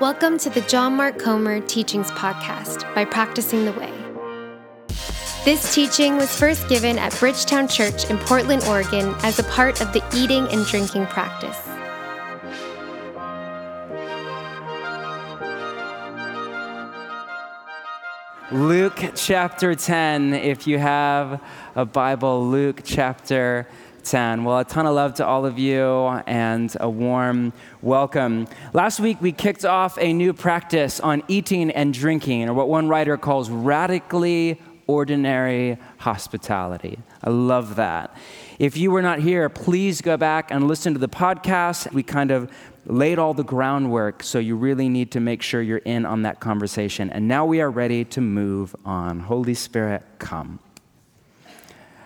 Welcome to the John Mark Comer Teachings Podcast by Practicing the Way. This teaching was first given at Bridgetown Church in Portland, Oregon, as a part of the eating and drinking practice. Luke chapter 10, if you have a Bible, Luke chapter 10. Well, a ton of love to all of you and a warm welcome. Last week, we kicked off a new practice on eating and drinking, or what one writer calls radically ordinary hospitality. I love that. If you were not here, please go back and listen to the podcast. We kind of laid all the groundwork, so you really need to make sure you're in on that conversation. And now we are ready to move on. Holy Spirit, come.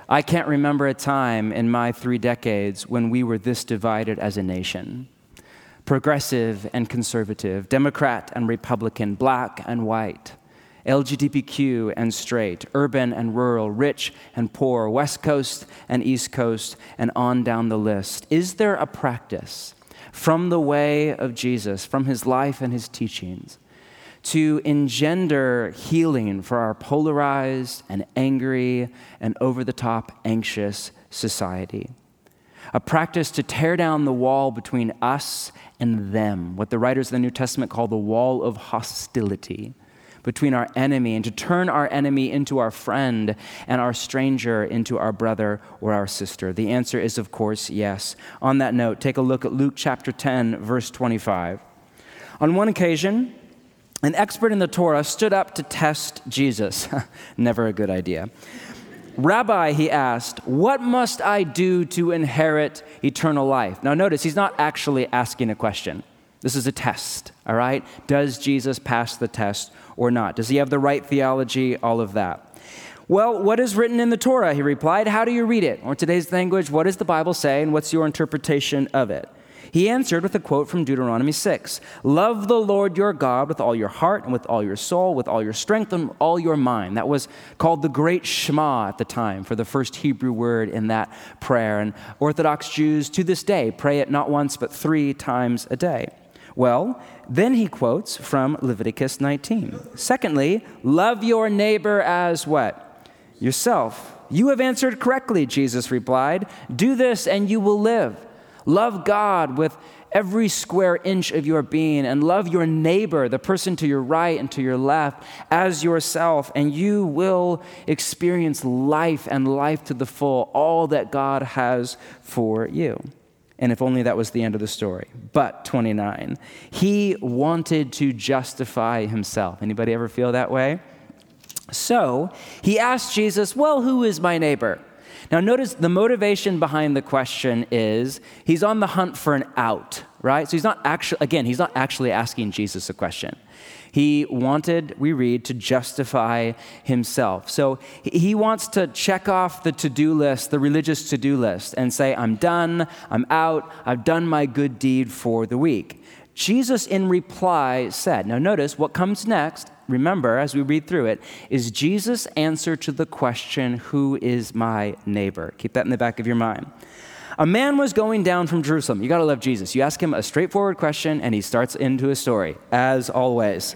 I can't remember a time in my three decades when we were this divided as a nation progressive and conservative, Democrat and Republican, black and white, LGBTQ and straight, urban and rural, rich and poor, West Coast and East Coast, and on down the list. Is there a practice from the way of Jesus, from his life and his teachings, to engender healing for our polarized and angry and over the top anxious society. A practice to tear down the wall between us and them, what the writers of the New Testament call the wall of hostility between our enemy, and to turn our enemy into our friend and our stranger into our brother or our sister? The answer is, of course, yes. On that note, take a look at Luke chapter 10, verse 25. On one occasion, an expert in the Torah stood up to test Jesus. Never a good idea. Rabbi, he asked, What must I do to inherit eternal life? Now, notice, he's not actually asking a question. This is a test, all right? Does Jesus pass the test or not? Does he have the right theology? All of that. Well, what is written in the Torah? He replied. How do you read it? Or today's language, what does the Bible say and what's your interpretation of it? He answered with a quote from Deuteronomy 6 Love the Lord your God with all your heart and with all your soul, with all your strength and all your mind. That was called the Great Shema at the time for the first Hebrew word in that prayer. And Orthodox Jews to this day pray it not once but three times a day. Well, then he quotes from Leviticus 19. Secondly, love your neighbor as what? Yourself. You have answered correctly, Jesus replied. Do this and you will live. Love God with every square inch of your being and love your neighbor, the person to your right and to your left, as yourself, and you will experience life and life to the full, all that God has for you. And if only that was the end of the story. But 29, he wanted to justify himself. Anybody ever feel that way? So he asked Jesus, Well, who is my neighbor? Now, notice the motivation behind the question is he's on the hunt for an out, right? So he's not actually, again, he's not actually asking Jesus a question. He wanted, we read, to justify himself. So he wants to check off the to do list, the religious to do list, and say, I'm done, I'm out, I've done my good deed for the week. Jesus, in reply, said, Now notice what comes next remember, as we read through it, is Jesus' answer to the question, Who is my neighbor? Keep that in the back of your mind. A man was going down from Jerusalem. You got to love Jesus. You ask him a straightforward question, and he starts into a story, as always.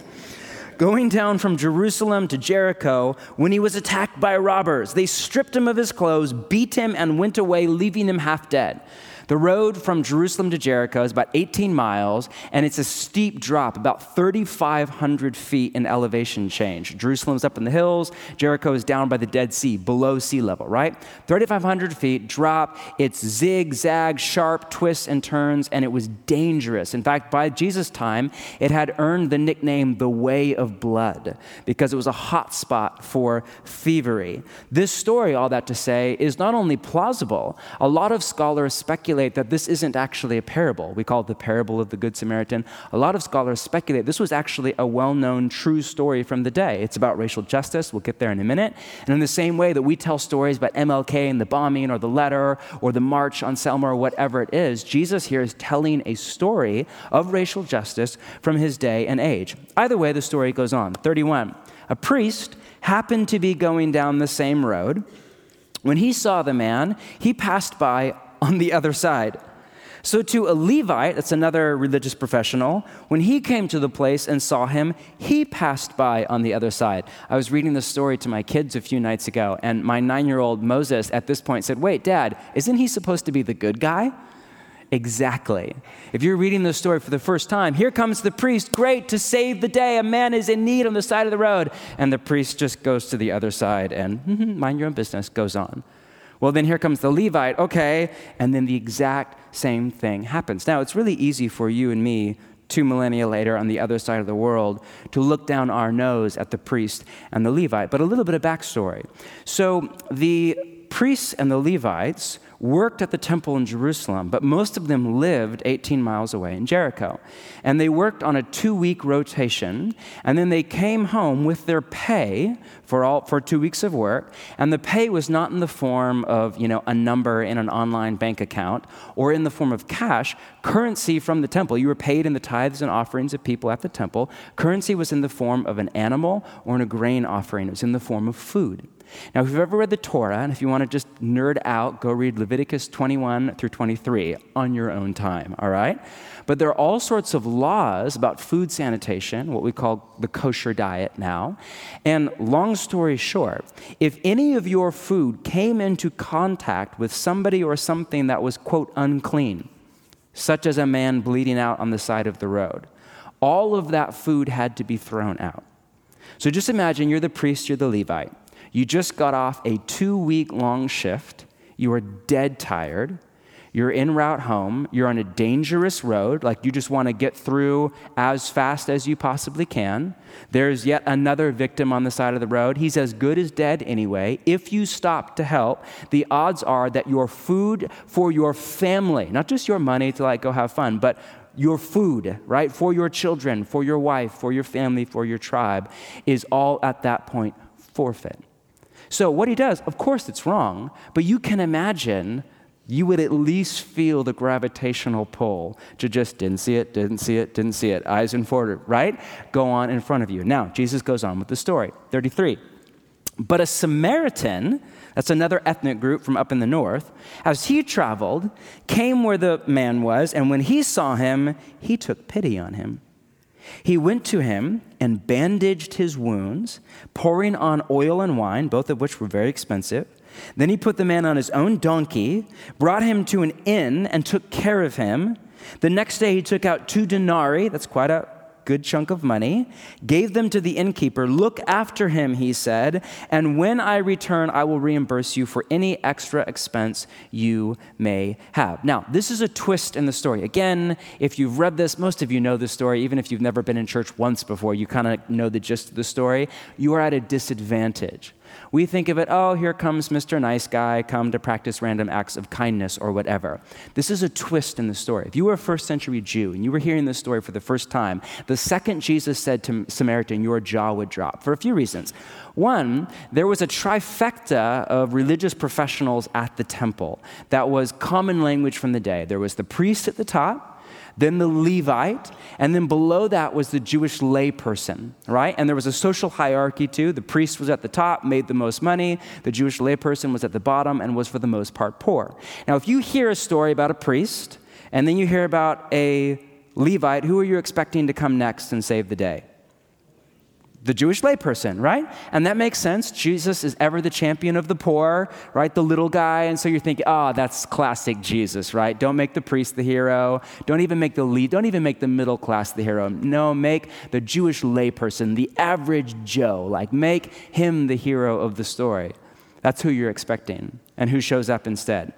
Going down from Jerusalem to Jericho when he was attacked by robbers. They stripped him of his clothes, beat him, and went away, leaving him half dead. The road from Jerusalem to Jericho is about 18 miles, and it's a steep drop, about 3,500 feet in elevation change. Jerusalem's up in the hills, Jericho is down by the Dead Sea, below sea level, right? 3,500 feet drop. It's zigzag, sharp twists and turns, and it was dangerous. In fact, by Jesus' time, it had earned the nickname the Way of Blood because it was a hot spot for thievery. This story, all that to say, is not only plausible, a lot of scholars speculate speculate that this isn't actually a parable. We call it the parable of the Good Samaritan. A lot of scholars speculate this was actually a well known true story from the day. It's about racial justice. We'll get there in a minute. And in the same way that we tell stories about MLK and the bombing or the letter or the march on Selma or whatever it is, Jesus here is telling a story of racial justice from his day and age. Either way, the story goes on. 31. A priest happened to be going down the same road. When he saw the man, he passed by on the other side. So, to a Levite, that's another religious professional, when he came to the place and saw him, he passed by on the other side. I was reading this story to my kids a few nights ago, and my nine year old Moses at this point said, Wait, Dad, isn't he supposed to be the good guy? Exactly. If you're reading this story for the first time, here comes the priest, great to save the day. A man is in need on the side of the road. And the priest just goes to the other side and, mind your own business, goes on. Well, then here comes the Levite, okay, and then the exact same thing happens. Now, it's really easy for you and me, two millennia later on the other side of the world, to look down our nose at the priest and the Levite. But a little bit of backstory. So, the priests and the Levites worked at the temple in Jerusalem, but most of them lived 18 miles away in Jericho. And they worked on a two week rotation, and then they came home with their pay for, all, for two weeks of work. And the pay was not in the form of you know, a number in an online bank account or in the form of cash, currency from the temple. You were paid in the tithes and offerings of people at the temple. Currency was in the form of an animal or in a grain offering, it was in the form of food. Now, if you've ever read the Torah, and if you want to just nerd out, go read Leviticus 21 through 23 on your own time, all right? But there are all sorts of laws about food sanitation, what we call the kosher diet now. And long story short, if any of your food came into contact with somebody or something that was, quote, unclean, such as a man bleeding out on the side of the road, all of that food had to be thrown out. So just imagine you're the priest, you're the Levite. You just got off a two week long shift. You are dead tired. You're en route home. You're on a dangerous road, like you just want to get through as fast as you possibly can. There's yet another victim on the side of the road. He's as good as dead anyway. If you stop to help, the odds are that your food for your family, not just your money to like go have fun, but your food, right, for your children, for your wife, for your family, for your tribe, is all at that point forfeit. So, what he does, of course, it's wrong, but you can imagine you would at least feel the gravitational pull to just didn't see it, didn't see it, didn't see it, eyes and forward, right? Go on in front of you. Now, Jesus goes on with the story. 33. But a Samaritan, that's another ethnic group from up in the north, as he traveled, came where the man was, and when he saw him, he took pity on him. He went to him and bandaged his wounds, pouring on oil and wine, both of which were very expensive. Then he put the man on his own donkey, brought him to an inn, and took care of him. The next day he took out two denarii, that's quite a good chunk of money, gave them to the innkeeper. Look after him, he said, and when I return, I will reimburse you for any extra expense you may have. Now, this is a twist in the story. Again, if you've read this, most of you know the story. Even if you've never been in church once before, you kind of know the gist of the story. You are at a disadvantage. We think of it, oh, here comes Mr. Nice Guy, come to practice random acts of kindness or whatever. This is a twist in the story. If you were a first century Jew and you were hearing this story for the first time, the second Jesus said to Samaritan, your jaw would drop for a few reasons. One, there was a trifecta of religious professionals at the temple that was common language from the day. There was the priest at the top, then the Levite, and then below that was the Jewish layperson, right? And there was a social hierarchy too. The priest was at the top, made the most money. The Jewish layperson was at the bottom and was for the most part poor. Now, if you hear a story about a priest and then you hear about a Levite, who are you expecting to come next and save the day? The Jewish layperson, right? And that makes sense. Jesus is ever the champion of the poor, right? The little guy. And so you're thinking, oh, that's classic Jesus, right? Don't make the priest the hero. Don't even make the lead, don't even make the middle class the hero. No, make the Jewish layperson, the average Joe, like make him the hero of the story. That's who you're expecting. And who shows up instead?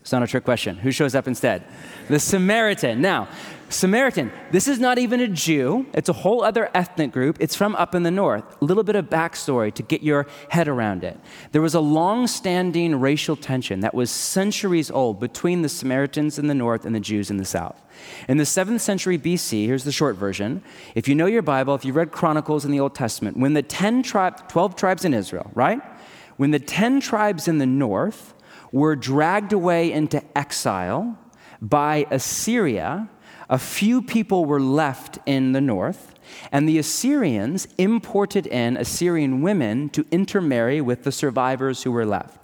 It's not a trick question. Who shows up instead? The Samaritan. Now, Samaritan, this is not even a Jew. It's a whole other ethnic group. It's from up in the north. A little bit of backstory to get your head around it. There was a long standing racial tension that was centuries old between the Samaritans in the north and the Jews in the south. In the 7th century BC, here's the short version. If you know your Bible, if you read Chronicles in the Old Testament, when the 10 tribe, 12 tribes in Israel, right? When the 10 tribes in the north were dragged away into exile by Assyria, a few people were left in the north, and the Assyrians imported in Assyrian women to intermarry with the survivors who were left.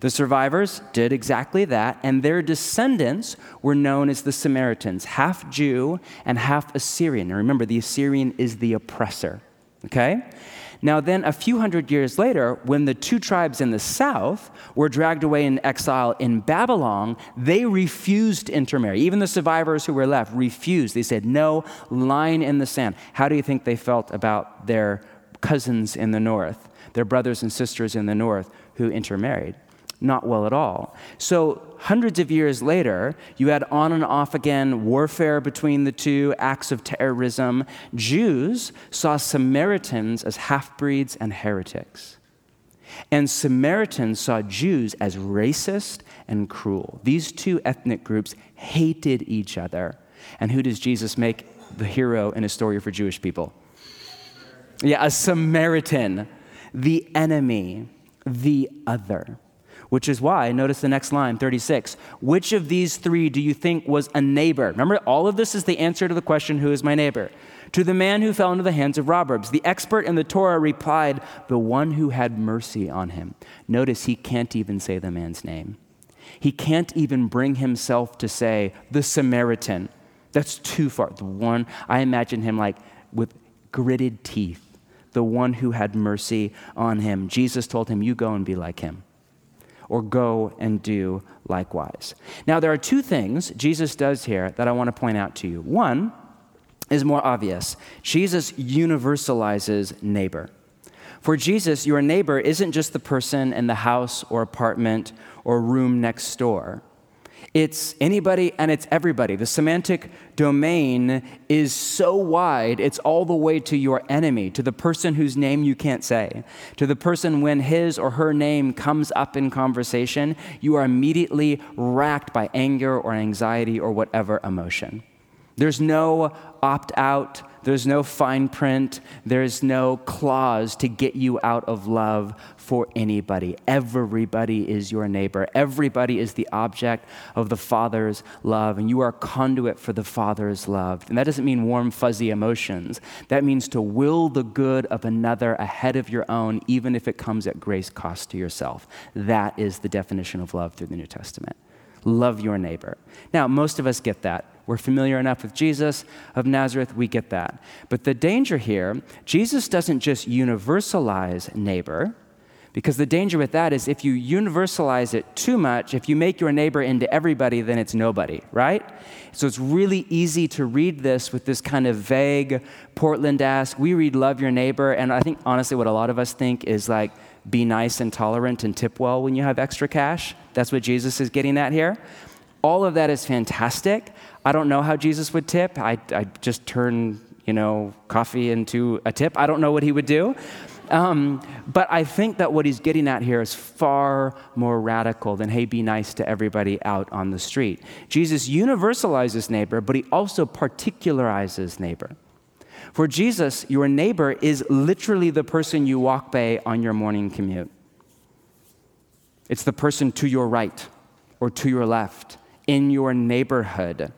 The survivors did exactly that, and their descendants were known as the Samaritans, half Jew and half Assyrian. Now remember, the Assyrian is the oppressor, okay? Now, then, a few hundred years later, when the two tribes in the south were dragged away in exile in Babylon, they refused to intermarry. Even the survivors who were left refused. They said, no, line in the sand. How do you think they felt about their cousins in the north, their brothers and sisters in the north who intermarried? Not well at all. So, hundreds of years later, you had on and off again warfare between the two, acts of terrorism. Jews saw Samaritans as half breeds and heretics. And Samaritans saw Jews as racist and cruel. These two ethnic groups hated each other. And who does Jesus make the hero in a story for Jewish people? Yeah, a Samaritan, the enemy, the other which is why, notice the next line, 36. Which of these three do you think was a neighbor? Remember, all of this is the answer to the question, Who is my neighbor? To the man who fell into the hands of robbers. The expert in the Torah replied, The one who had mercy on him. Notice he can't even say the man's name. He can't even bring himself to say, The Samaritan. That's too far. The one, I imagine him like with gritted teeth, the one who had mercy on him. Jesus told him, You go and be like him or go and do likewise. Now, there are two things Jesus does here that I want to point out to you. One is more obvious Jesus universalizes neighbor. For Jesus, your neighbor isn't just the person in the house or apartment or room next door. It's anybody and it's everybody. The semantic domain is so wide, it's all the way to your enemy, to the person whose name you can't say, to the person when his or her name comes up in conversation, you are immediately racked by anger or anxiety or whatever emotion. There's no opt out there's no fine print. There's no clause to get you out of love for anybody. Everybody is your neighbor. Everybody is the object of the Father's love, and you are a conduit for the Father's love. And that doesn't mean warm, fuzzy emotions. That means to will the good of another ahead of your own, even if it comes at great cost to yourself. That is the definition of love through the New Testament. Love your neighbor. Now, most of us get that. We're familiar enough with Jesus of Nazareth, we get that. But the danger here, Jesus doesn't just universalize neighbor, because the danger with that is if you universalize it too much, if you make your neighbor into everybody, then it's nobody, right? So it's really easy to read this with this kind of vague Portland ask. We read love your neighbor, and I think honestly, what a lot of us think is like, be nice and tolerant and tip well when you have extra cash. That's what Jesus is getting at here. All of that is fantastic. I don't know how Jesus would tip. I, I just turn, you know, coffee into a tip. I don't know what he would do. Um, but I think that what he's getting at here is far more radical than, hey, be nice to everybody out on the street. Jesus universalizes neighbor, but he also particularizes neighbor. For Jesus, your neighbor is literally the person you walk by on your morning commute. It's the person to your right or to your left in your neighborhood.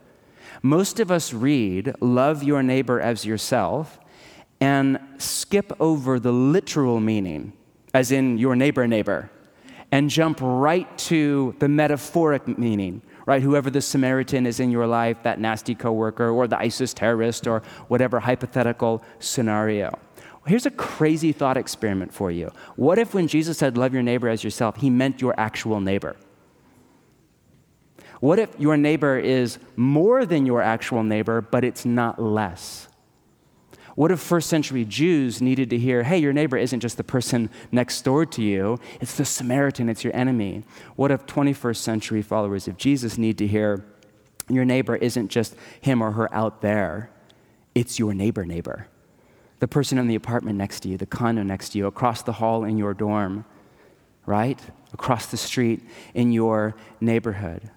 Most of us read, Love your neighbor as yourself, and skip over the literal meaning, as in your neighbor, neighbor, and jump right to the metaphoric meaning, right? Whoever the Samaritan is in your life, that nasty coworker, or the ISIS terrorist, or whatever hypothetical scenario. Here's a crazy thought experiment for you. What if when Jesus said, Love your neighbor as yourself, he meant your actual neighbor? What if your neighbor is more than your actual neighbor, but it's not less? What if first century Jews needed to hear, hey, your neighbor isn't just the person next door to you, it's the Samaritan, it's your enemy? What if 21st century followers of Jesus need to hear, your neighbor isn't just him or her out there, it's your neighbor, neighbor? The person in the apartment next to you, the condo next to you, across the hall in your dorm, right? Across the street in your neighborhood.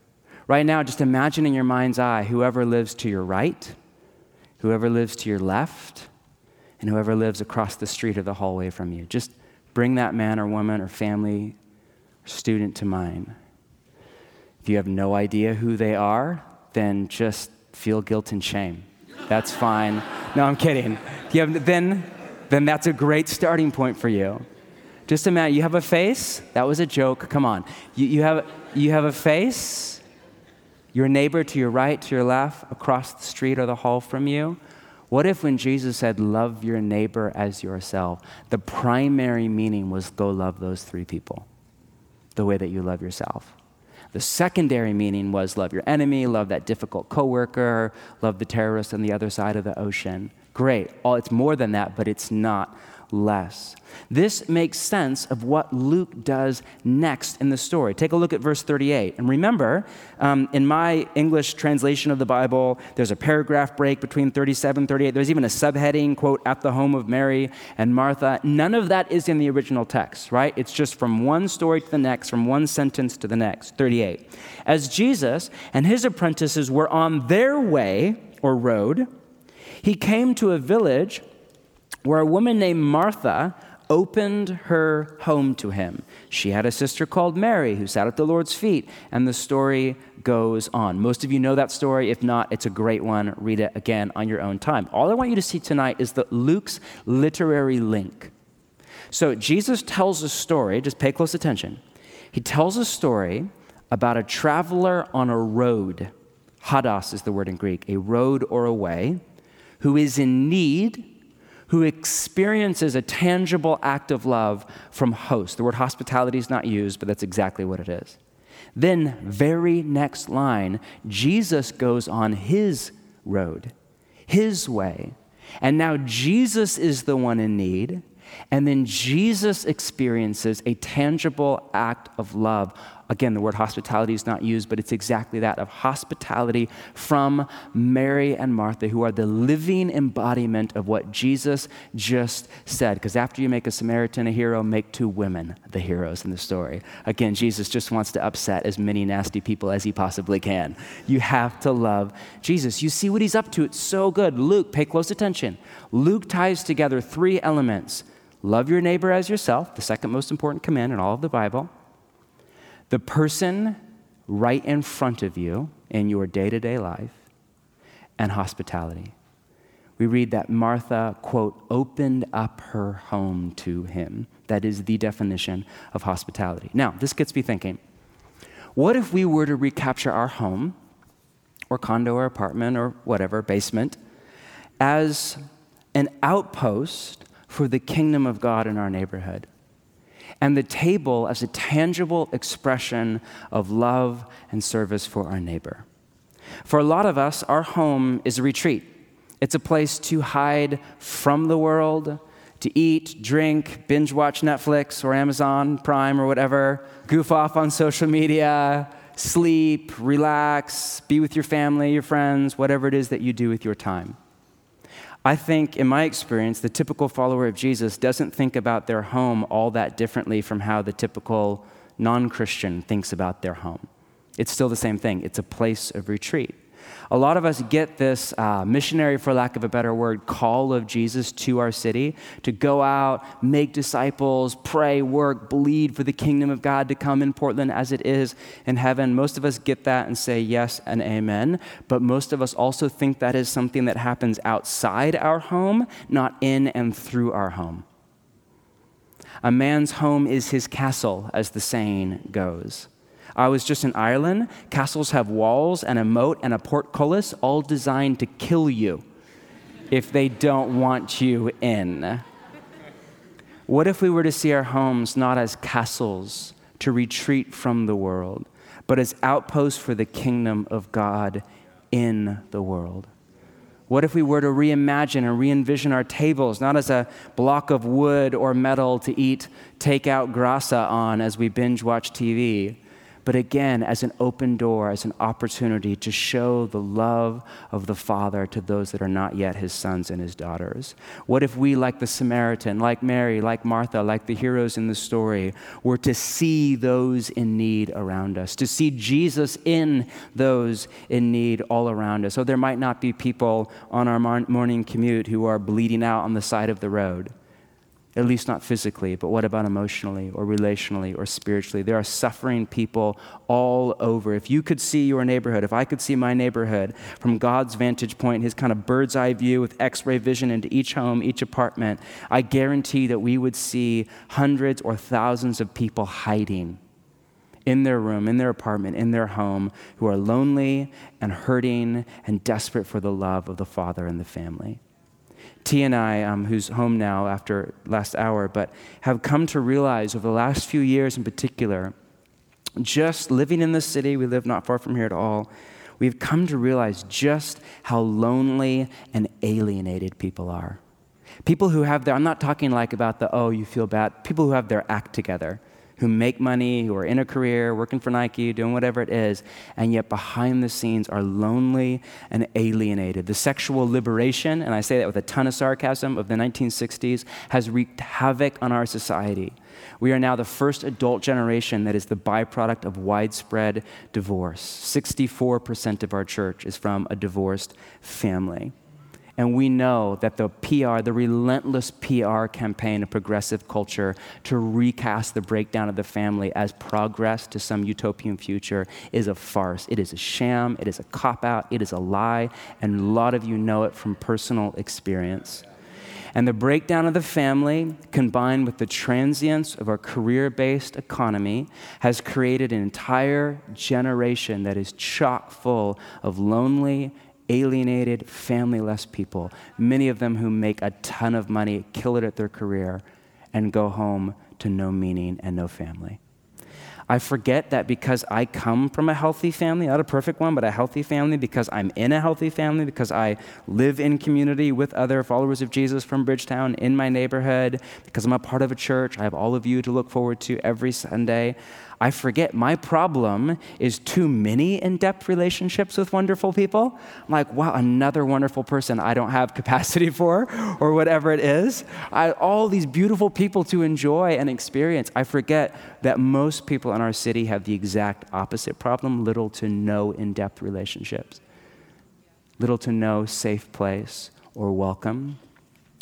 Right now, just imagine in your mind's eye whoever lives to your right, whoever lives to your left, and whoever lives across the street or the hallway from you. Just bring that man or woman or family or student to mind. If you have no idea who they are, then just feel guilt and shame. That's fine. No, I'm kidding. Have, then, then that's a great starting point for you Just imagine, you have a face? That was a joke. Come on. You, you, have, you have a face? Your neighbor to your right, to your left, across the street or the hall from you? What if when Jesus said, Love your neighbor as yourself, the primary meaning was go love those three people the way that you love yourself? The secondary meaning was love your enemy, love that difficult coworker, love the terrorist on the other side of the ocean. Great. All, it's more than that, but it's not less. This makes sense of what Luke does next in the story. Take a look at verse 38. And remember, um, in my English translation of the Bible, there's a paragraph break between 37 and 38. There's even a subheading, quote, at the home of Mary and Martha. None of that is in the original text, right? It's just from one story to the next, from one sentence to the next. 38. As Jesus and his apprentices were on their way or road, he came to a village where a woman named Martha opened her home to him. She had a sister called Mary who sat at the Lord's feet, and the story goes on. Most of you know that story. If not, it's a great one. Read it again on your own time. All I want you to see tonight is that Luke's literary link. So Jesus tells a story, just pay close attention. He tells a story about a traveler on a road. Hodos is the word in Greek, a road or a way, who is in need who experiences a tangible act of love from host. The word hospitality is not used, but that's exactly what it is. Then, very next line, Jesus goes on his road, his way. And now Jesus is the one in need. And then Jesus experiences a tangible act of love Again, the word hospitality is not used, but it's exactly that of hospitality from Mary and Martha, who are the living embodiment of what Jesus just said. Because after you make a Samaritan a hero, make two women the heroes in the story. Again, Jesus just wants to upset as many nasty people as he possibly can. You have to love Jesus. You see what he's up to. It's so good. Luke, pay close attention. Luke ties together three elements love your neighbor as yourself, the second most important command in all of the Bible the person right in front of you in your day to day life, and hospitality. We read that Martha, quote, opened up her home to him. That is the definition of hospitality. Now, this gets me thinking what if we were to recapture our home, or condo, or apartment, or whatever, basement, as an outpost for the kingdom of God in our neighborhood? And the table as a tangible expression of love and service for our neighbor. For a lot of us, our home is a retreat. It's a place to hide from the world, to eat, drink, binge watch Netflix or Amazon Prime or whatever, goof off on social media, sleep, relax, be with your family, your friends, whatever it is that you do with your time. I think, in my experience, the typical follower of Jesus doesn't think about their home all that differently from how the typical non Christian thinks about their home. It's still the same thing, it's a place of retreat. A lot of us get this uh, missionary, for lack of a better word, call of Jesus to our city to go out, make disciples, pray, work, bleed for the kingdom of God to come in Portland as it is in heaven. Most of us get that and say yes and amen, but most of us also think that is something that happens outside our home, not in and through our home. A man's home is his castle, as the saying goes. I was just in Ireland. Castles have walls and a moat and a portcullis, all designed to kill you if they don't want you in. What if we were to see our homes not as castles to retreat from the world, but as outposts for the kingdom of God in the world? What if we were to reimagine and re envision our tables not as a block of wood or metal to eat takeout grasa on as we binge watch TV, but again as an open door, as an opportunity to show the love of the Father to those that are not yet his sons and his daughters? What if we, like the Samaritan, like Mary, like Martha, like the heroes in the story, were to see those in need around us, to see Jesus in those in need all around us? So there might not be people on our morning commute who are bleeding out on the side of the road. At least not physically, but what about emotionally or relationally or spiritually? There are suffering people all over. If you could see your neighborhood, if I could see my neighborhood from God's vantage point, his kind of bird's eye view with x ray vision into each home, each apartment, I guarantee that we would see hundreds or thousands of people hiding in their room, in their apartment, in their home, who are lonely and hurting and desperate for the love of the father and the family. T and I, um, who's home now after last hour, but have come to realize over the last few years in particular, just living in the city, we live not far from here at all, we've come to realize just how lonely and alienated people are. People who have their, I'm not talking like about the, oh, you feel bad, people who have their act together who make money, who are in a career, working for Nike, doing whatever it is, and yet behind the scenes are lonely and alienated. The sexual liberation, and I say that with a ton of sarcasm, of the 1960s has wreaked havoc on our society. We are now the first adult generation that is the byproduct of widespread divorce. 64% of our church is from a divorced family. And we know that the PR, the relentless PR campaign of progressive culture to recast the breakdown of the family as progress to some utopian future is a farce. It is a sham, it is a cop out, it is a lie, and a lot of you know it from personal experience. And the breakdown of the family, combined with the transience of our career based economy, has created an entire generation that is chock full of lonely alienated, familyless people, many of them who make a ton of money, kill it at their career, and go home to no meaning and no family. I forget that because I come from a healthy family, not a perfect one, but a healthy family, because I'm in a healthy family, because I live in community with other followers of Jesus from Bridgetown in my neighborhood, because I'm a part of a church, I have all of you to look forward to every Sunday. I forget my problem is too many in depth relationships with wonderful people. I'm like, wow, another wonderful person I don't have capacity for, or whatever it is. I, all these beautiful people to enjoy and experience. I forget that most people in our city have the exact opposite problem little to no in depth relationships, little to no safe place or welcome.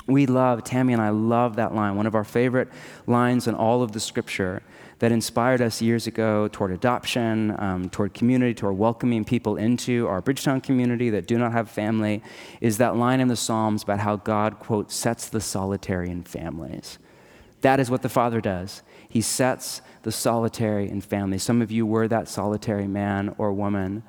We love, Tammy and I love that line, one of our favorite lines in all of the scripture that inspired us years ago toward adoption, um, toward community, toward welcoming people into our Bridgetown community that do not have family, is that line in the Psalms about how God, quote, sets the solitary in families. That is what the Father does. He sets the solitary in families. Some of you were that solitary man or woman,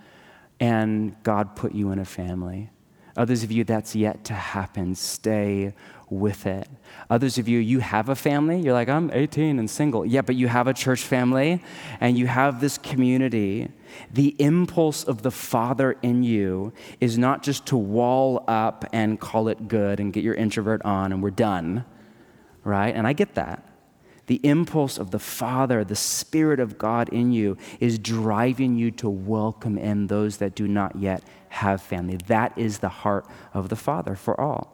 and God put you in a family. Others of you, that's yet to happen. Stay with it. Others of you, you have a family. You're like, I'm 18 and single. Yeah, but you have a church family and you have this community. The impulse of the Father in you is not just to wall up and call it good and get your introvert on and we're done, right? And I get that. The impulse of the Father, the Spirit of God in you, is driving you to welcome in those that do not yet have family. That is the heart of the Father for all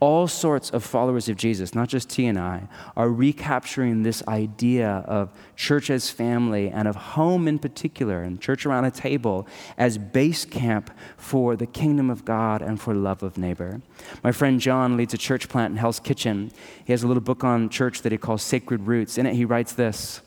all sorts of followers of Jesus, not just T and I, are recapturing this idea of church as family and of home in particular, and church around a table as base camp for the kingdom of God and for love of neighbor. My friend John leads a church plant in Hell's Kitchen. He has a little book on church that he calls Sacred Roots. In it, he writes this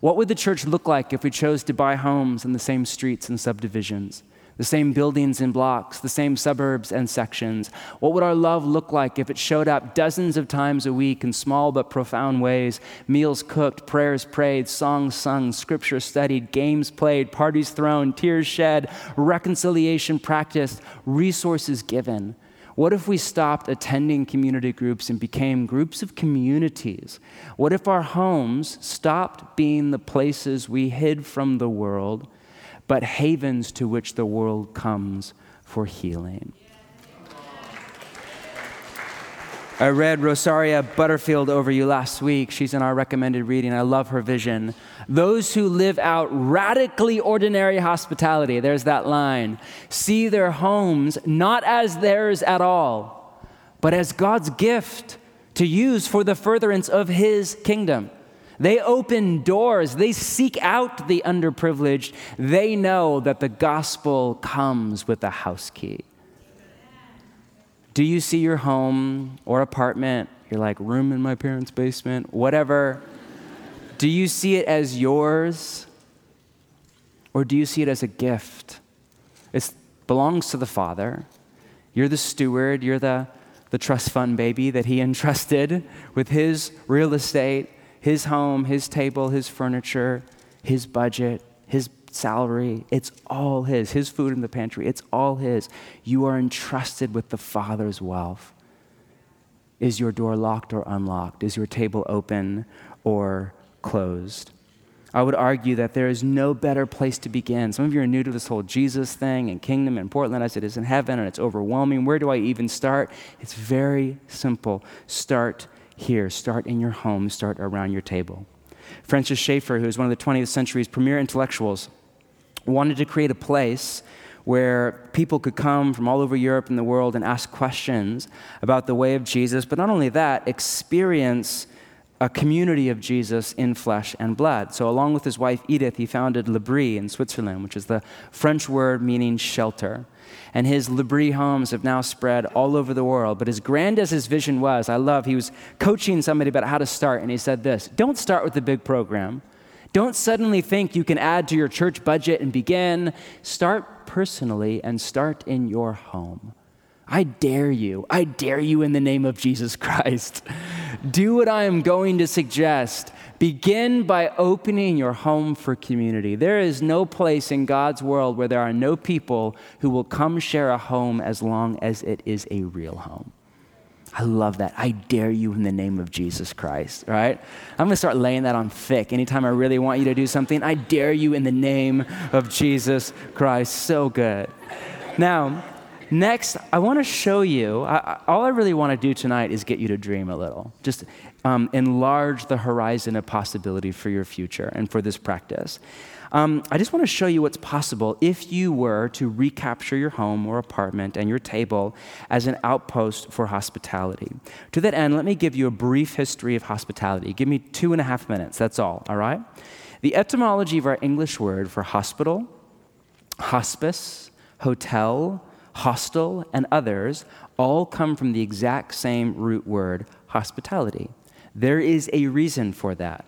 What would the church look like if we chose to buy homes in the same streets and subdivisions? The same buildings and blocks, the same suburbs and sections? What would our love look like if it showed up dozens of times a week in small but profound ways? Meals cooked, prayers prayed, songs sung, scripture studied, games played, parties thrown, tears shed, reconciliation practiced, resources given. What if we stopped attending community groups and became groups of communities? What if our homes stopped being the places we hid from the world? But havens to which the world comes for healing. I read Rosaria Butterfield over you last week. She's in our recommended reading. I love her vision. Those who live out radically ordinary hospitality, there's that line, see their homes not as theirs at all, but as God's gift to use for the furtherance of His kingdom. They open doors, they seek out the underprivileged. They know that the gospel comes with a house key. Do you see your home or apartment, You're like, room in my parents' basement, whatever. Do you see it as yours? Or do you see it as a gift? It belongs to the Father. You're the steward, you're the, the trust fund baby that He entrusted with His real estate, His home, His table, His furniture, His budget, His salary. It's all His. His food in the pantry, it's all His. You are entrusted with the Father's wealth. Is your door locked or unlocked? Is your table open or closed? I would argue that there is no better place to begin. Some of you are new to this whole Jesus thing and kingdom in Portland. I said it's in heaven and it's overwhelming. Where do I even start? It's very simple. Start here, start in your home, start around your table. Francis Schaeffer, who is one of the 20th century's premier intellectuals, wanted to create a place where people could come from all over Europe and the world and ask questions about the way of Jesus, but not only that, experience a community of Jesus in flesh and blood. So, along with his wife Edith, he founded L'Abri in Switzerland, which is the French word meaning shelter. And his L'Abri homes have now spread all over the world. But as grand as his vision was, I love, he was coaching somebody about how to start, and he said this Don't start with the big program. Don't suddenly think you can add to your church budget and begin. Start personally and start in your home. I dare you. I dare you in the name of Jesus Christ. Do what I am going to suggest. Begin by opening your home for community. There is no place in God's world where there are no people who will come share a home as long as it is a real home. I love that. I dare you in the name of Jesus Christ, right? I'm going to start laying that on thick. Anytime I really want you to do something, I dare you in the name of Jesus Christ. So good. Now, Next, I want to show you, I, all I really want to do tonight is get you to dream a little. Just um, enlarge the horizon of possibility for your future and for this practice. Um, I just want to show you what's possible if you were to recapture your home or apartment and your table as an outpost for hospitality. To that end, let me give you a brief history of hospitality. Give me two and a half minutes, that's all, all right? The etymology of our English word for hospital, hospice, hotel, hostel, and others all come from the exact same root word, hospitality. There is a reason for that.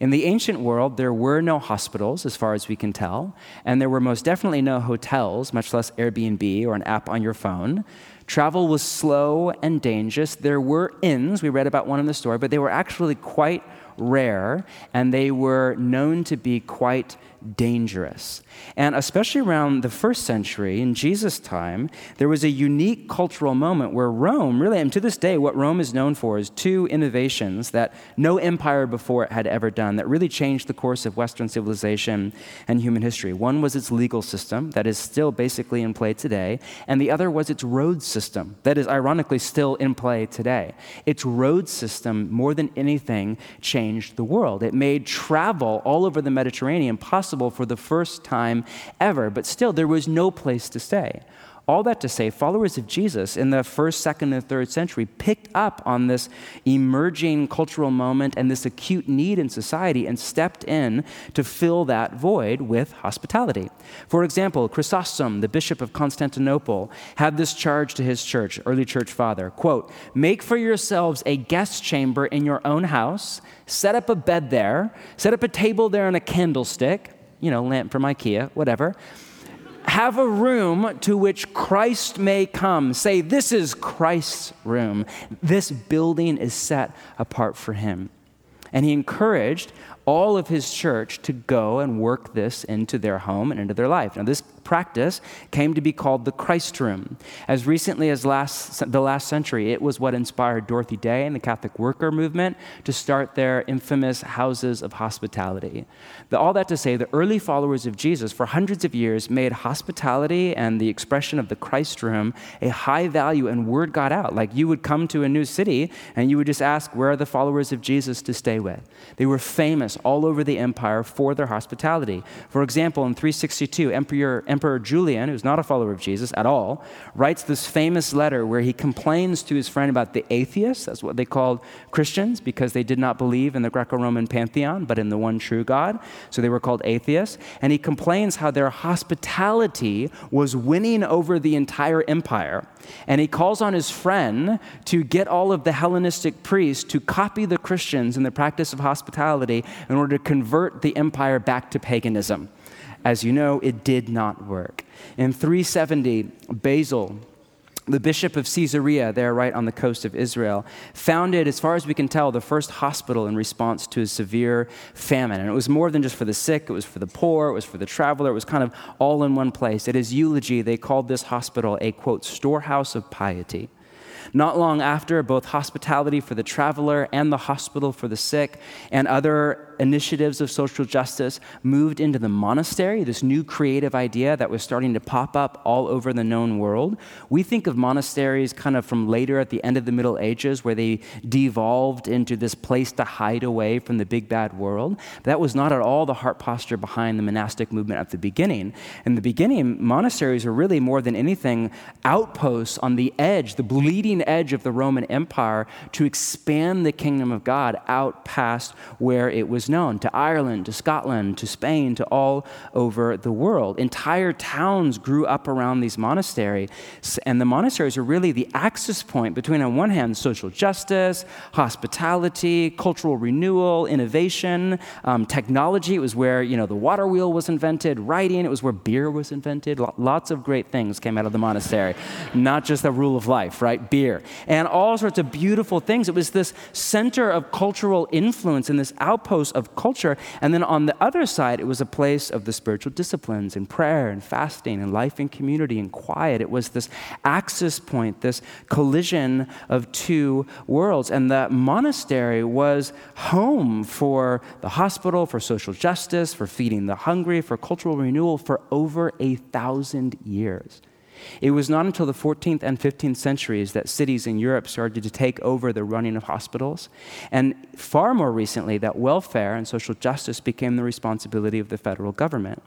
In the ancient world, there were no hospitals, as far as we can tell, and there were most definitely no hotels, much less Airbnb or an app on your phone. Travel was slow and dangerous. There were inns, we read about one in the story, but they were actually quite rare, and they were known to be quite dangerous. And especially around the first century, in Jesus' time, there was a unique cultural moment where Rome, really, and to this day, what Rome is known for is two innovations that no empire before it had ever done that really changed the course of Western civilization and human history. One was its legal system, that is still basically in play today, and the other was its road system, that is ironically still in play today. Its road system, more than anything, changed the world. It made travel all over the Mediterranean possible for the first time ever, but still, there was no place to stay. All that to say, followers of Jesus in the first, second, and third century picked up on this emerging cultural moment and this acute need in society and stepped in to fill that void with hospitality. For example, Chrysostom, the bishop of Constantinople, had this charge to his church, early church father, quote, "Make for yourselves a guest chamber in your own house, set up a bed there, set up a table there and a candlestick, you know, lamp from IKEA, whatever." have a room to which Christ may come. Say, This is Christ's room. This building is set apart for him. And he encouraged all of his church to go and work this into their home and into their life. Now, this practice came to be called the Christ Room. As recently as last, the last century, it was what inspired Dorothy Day and the Catholic worker movement to start their infamous houses of hospitality. The, all that to say, the early followers of Jesus for hundreds of years made hospitality and the expression of the Christ Room a high value, and word got out. Like you would come to a new city and you would just ask, Where are the followers of Jesus to stay with? They were famous famous all over the empire for their hospitality. For example, in 362, Emperor, Emperor Julian, who's not a follower of Jesus at all, writes this famous letter where he complains to his friend about the atheists. That's what they called Christians because they did not believe in the Greco Roman pantheon, but in the one true God. So they were called atheists. And he complains how their hospitality was winning over the entire empire. And he calls on his friend to get all of the Hellenistic priests to copy the Christians in the practice of hospitality in order to convert the empire back to paganism. As you know, it did not work. In 370, Basil, the bishop of Caesarea, there right on the coast of Israel, founded, as far as we can tell, the first hospital in response to a severe famine. And it was more than just for the sick, it was for the poor, it was for the traveler, it was kind of all in one place. At his eulogy, they called this hospital a, quote, storehouse of piety. Not long after, both hospitality for the traveler and the hospital for the sick and other initiatives of social justice moved into the monastery, this new creative idea that was starting to pop up all over the known world. We think of monasteries kind of from later at the end of the Middle Ages, where they devolved into this place to hide away from the big bad world. But that was not at all the heart posture behind the monastic movement at the beginning. In the beginning, monasteries were really more than anything outposts on the edge, the bleeding edge of the Roman Empire to expand the kingdom of God out past where it was known to Ireland, to Scotland, to Spain, to all over the world. Entire towns grew up around these monasteries, and the monasteries are really the axis point between, on one hand, social justice, hospitality, cultural renewal, innovation, um, technology. It was where you know the water wheel was invented, writing. It was where beer was invented. Lots of great things came out of the monastery, not just the rule of life, right? Beer and all sorts of beautiful things. It was this center of cultural influence and this outpost of culture. And then on the other side, it was a place of the spiritual disciplines and prayer and fasting and life in community and quiet. It was this axis point, this collision of two worlds. And the monastery was home for the hospital, for social justice, for feeding the hungry, for cultural renewal for over a thousand years. It was not until the 14th and 15th centuries that cities in Europe started to take over the running of hospitals. And far more recently, that welfare and social justice became the responsibility of the federal government.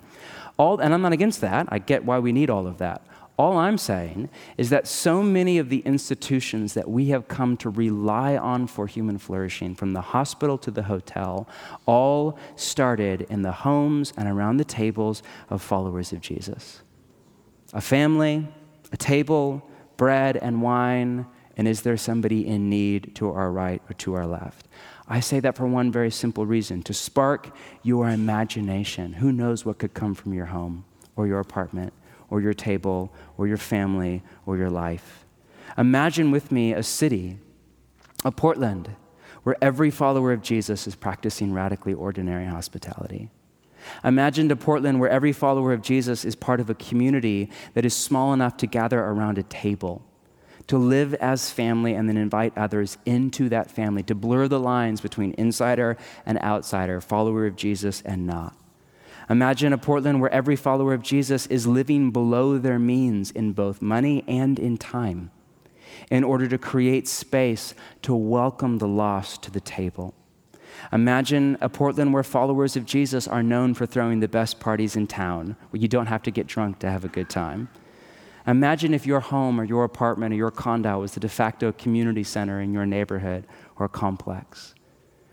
All, and I'm not against that, I get why we need all of that. All I'm saying is that so many of the institutions that we have come to rely on for human flourishing, from the hospital to the hotel, all started in the homes and around the tables of followers of Jesus a family, a table, bread and wine, and is there somebody in need to our right or to our left? I say that for one very simple reason to spark your imagination. Who knows what could come from your home or your apartment or your table or your family or your life? Imagine with me a city, a Portland, where every follower of Jesus is practicing radically ordinary hospitality. Imagine a Portland where every follower of Jesus is part of a community that is small enough to gather around a table, to live as family and then invite others into that family, to blur the lines between insider and outsider, follower of Jesus and not. Imagine a Portland where every follower of Jesus is living below their means in both money and in time in order to create space to welcome the lost to the table. Imagine a Portland where followers of Jesus are known for throwing the best parties in town, where you don't have to get drunk to have a good time. Imagine if your home or your apartment or your condo was the de facto community center in your neighborhood or complex,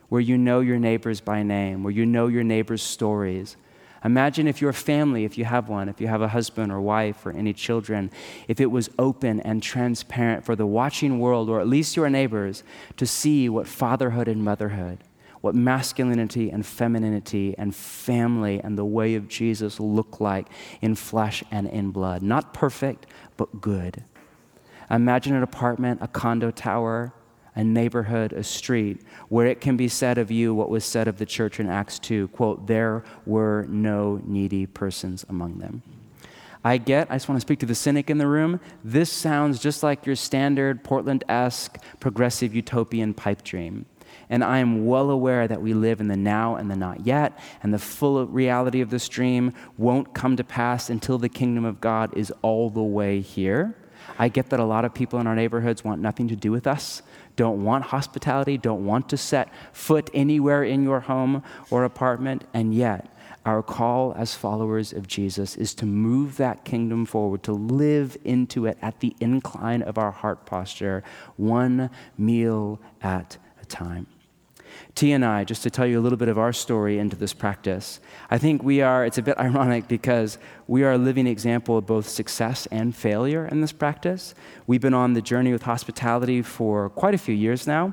where you know your neighbors by name, where you know your neighbors' stories. Imagine if your family, if you have one, if you have a husband or wife or any children, if it was open and transparent for the watching world, or at least your neighbors, to see what fatherhood and motherhood, what masculinity and femininity and family and the way of Jesus look like in flesh and in blood. Not perfect, but good. Imagine an apartment, a condo tower, a neighborhood, a street, where it can be said of you what was said of the church in Acts 2 quote, there were no needy persons among them. I get, I just want to speak to the cynic in the room. This sounds just like your standard Portland esque progressive utopian pipe dream. And I am well aware that we live in the now and the not yet, and the full reality of this dream won't come to pass until the kingdom of God is all the way here. I get that a lot of people in our neighborhoods want nothing to do with us, don't want hospitality, don't want to set foot anywhere in your home or apartment, and yet, our call as followers of Jesus is to move that kingdom forward, to live into it at the incline of our heart posture, one meal at a time. T and I, just to tell you a little bit of our story into this practice, I think we are, it's a bit ironic because we are a living example of both success and failure in this practice. We've been on the journey with hospitality for quite a few years now.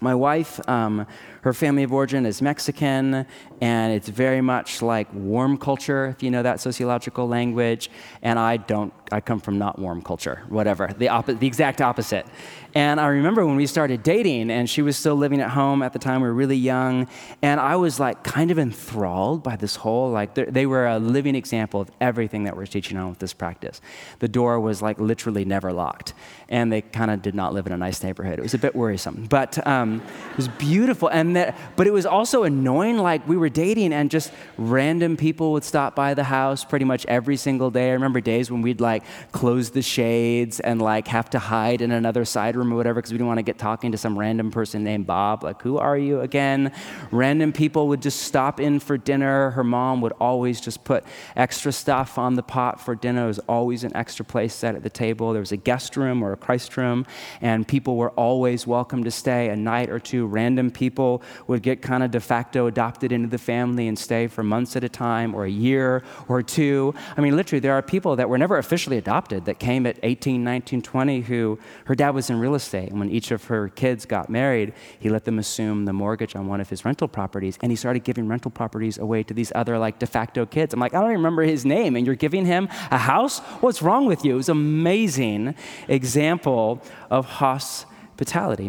My wife, um, her family of origin is Mexican, and it's very much like warm culture, if you know that sociological language. And I don't, I come from not warm culture, whatever, the, oppo- the exact opposite. And I remember when we started dating, and she was still living at home at the time, we were really young, and I was like kind of enthralled by this whole, like, they were a living example of everything that we're teaching on with this practice. The door was like literally never locked, and they kind of did not live in a nice neighborhood. It was a bit worrisome, but um, it was beautiful. And that, but it was also annoying, like, we were dating, and just random people would stop by the house pretty much every single day. I remember days when we'd like close the shades and like have to hide in another side room or whatever because we didn't want to get talking to some random person named Bob. Like, who are you again? Random people would just stop in for dinner. Her mom would always just put extra stuff on the pot for dinner. There was always an extra place set at the table. There was a guest room or a Christ room, and people were always welcome to stay a night or two. Random people would get kind of de facto adopted into the family and stay for months at a time or a year or two. I mean, literally, there are people that were never officially adopted that came at 18, 19, 20 who her dad was in real estate. And when each of her kids got married, he let them assume the mortgage on one of his rental properties. And he started giving rental properties away to these other like de facto kids. I'm like, I don't even remember his name. And you're giving him a house? What's wrong with you? It was an amazing example of hospitality.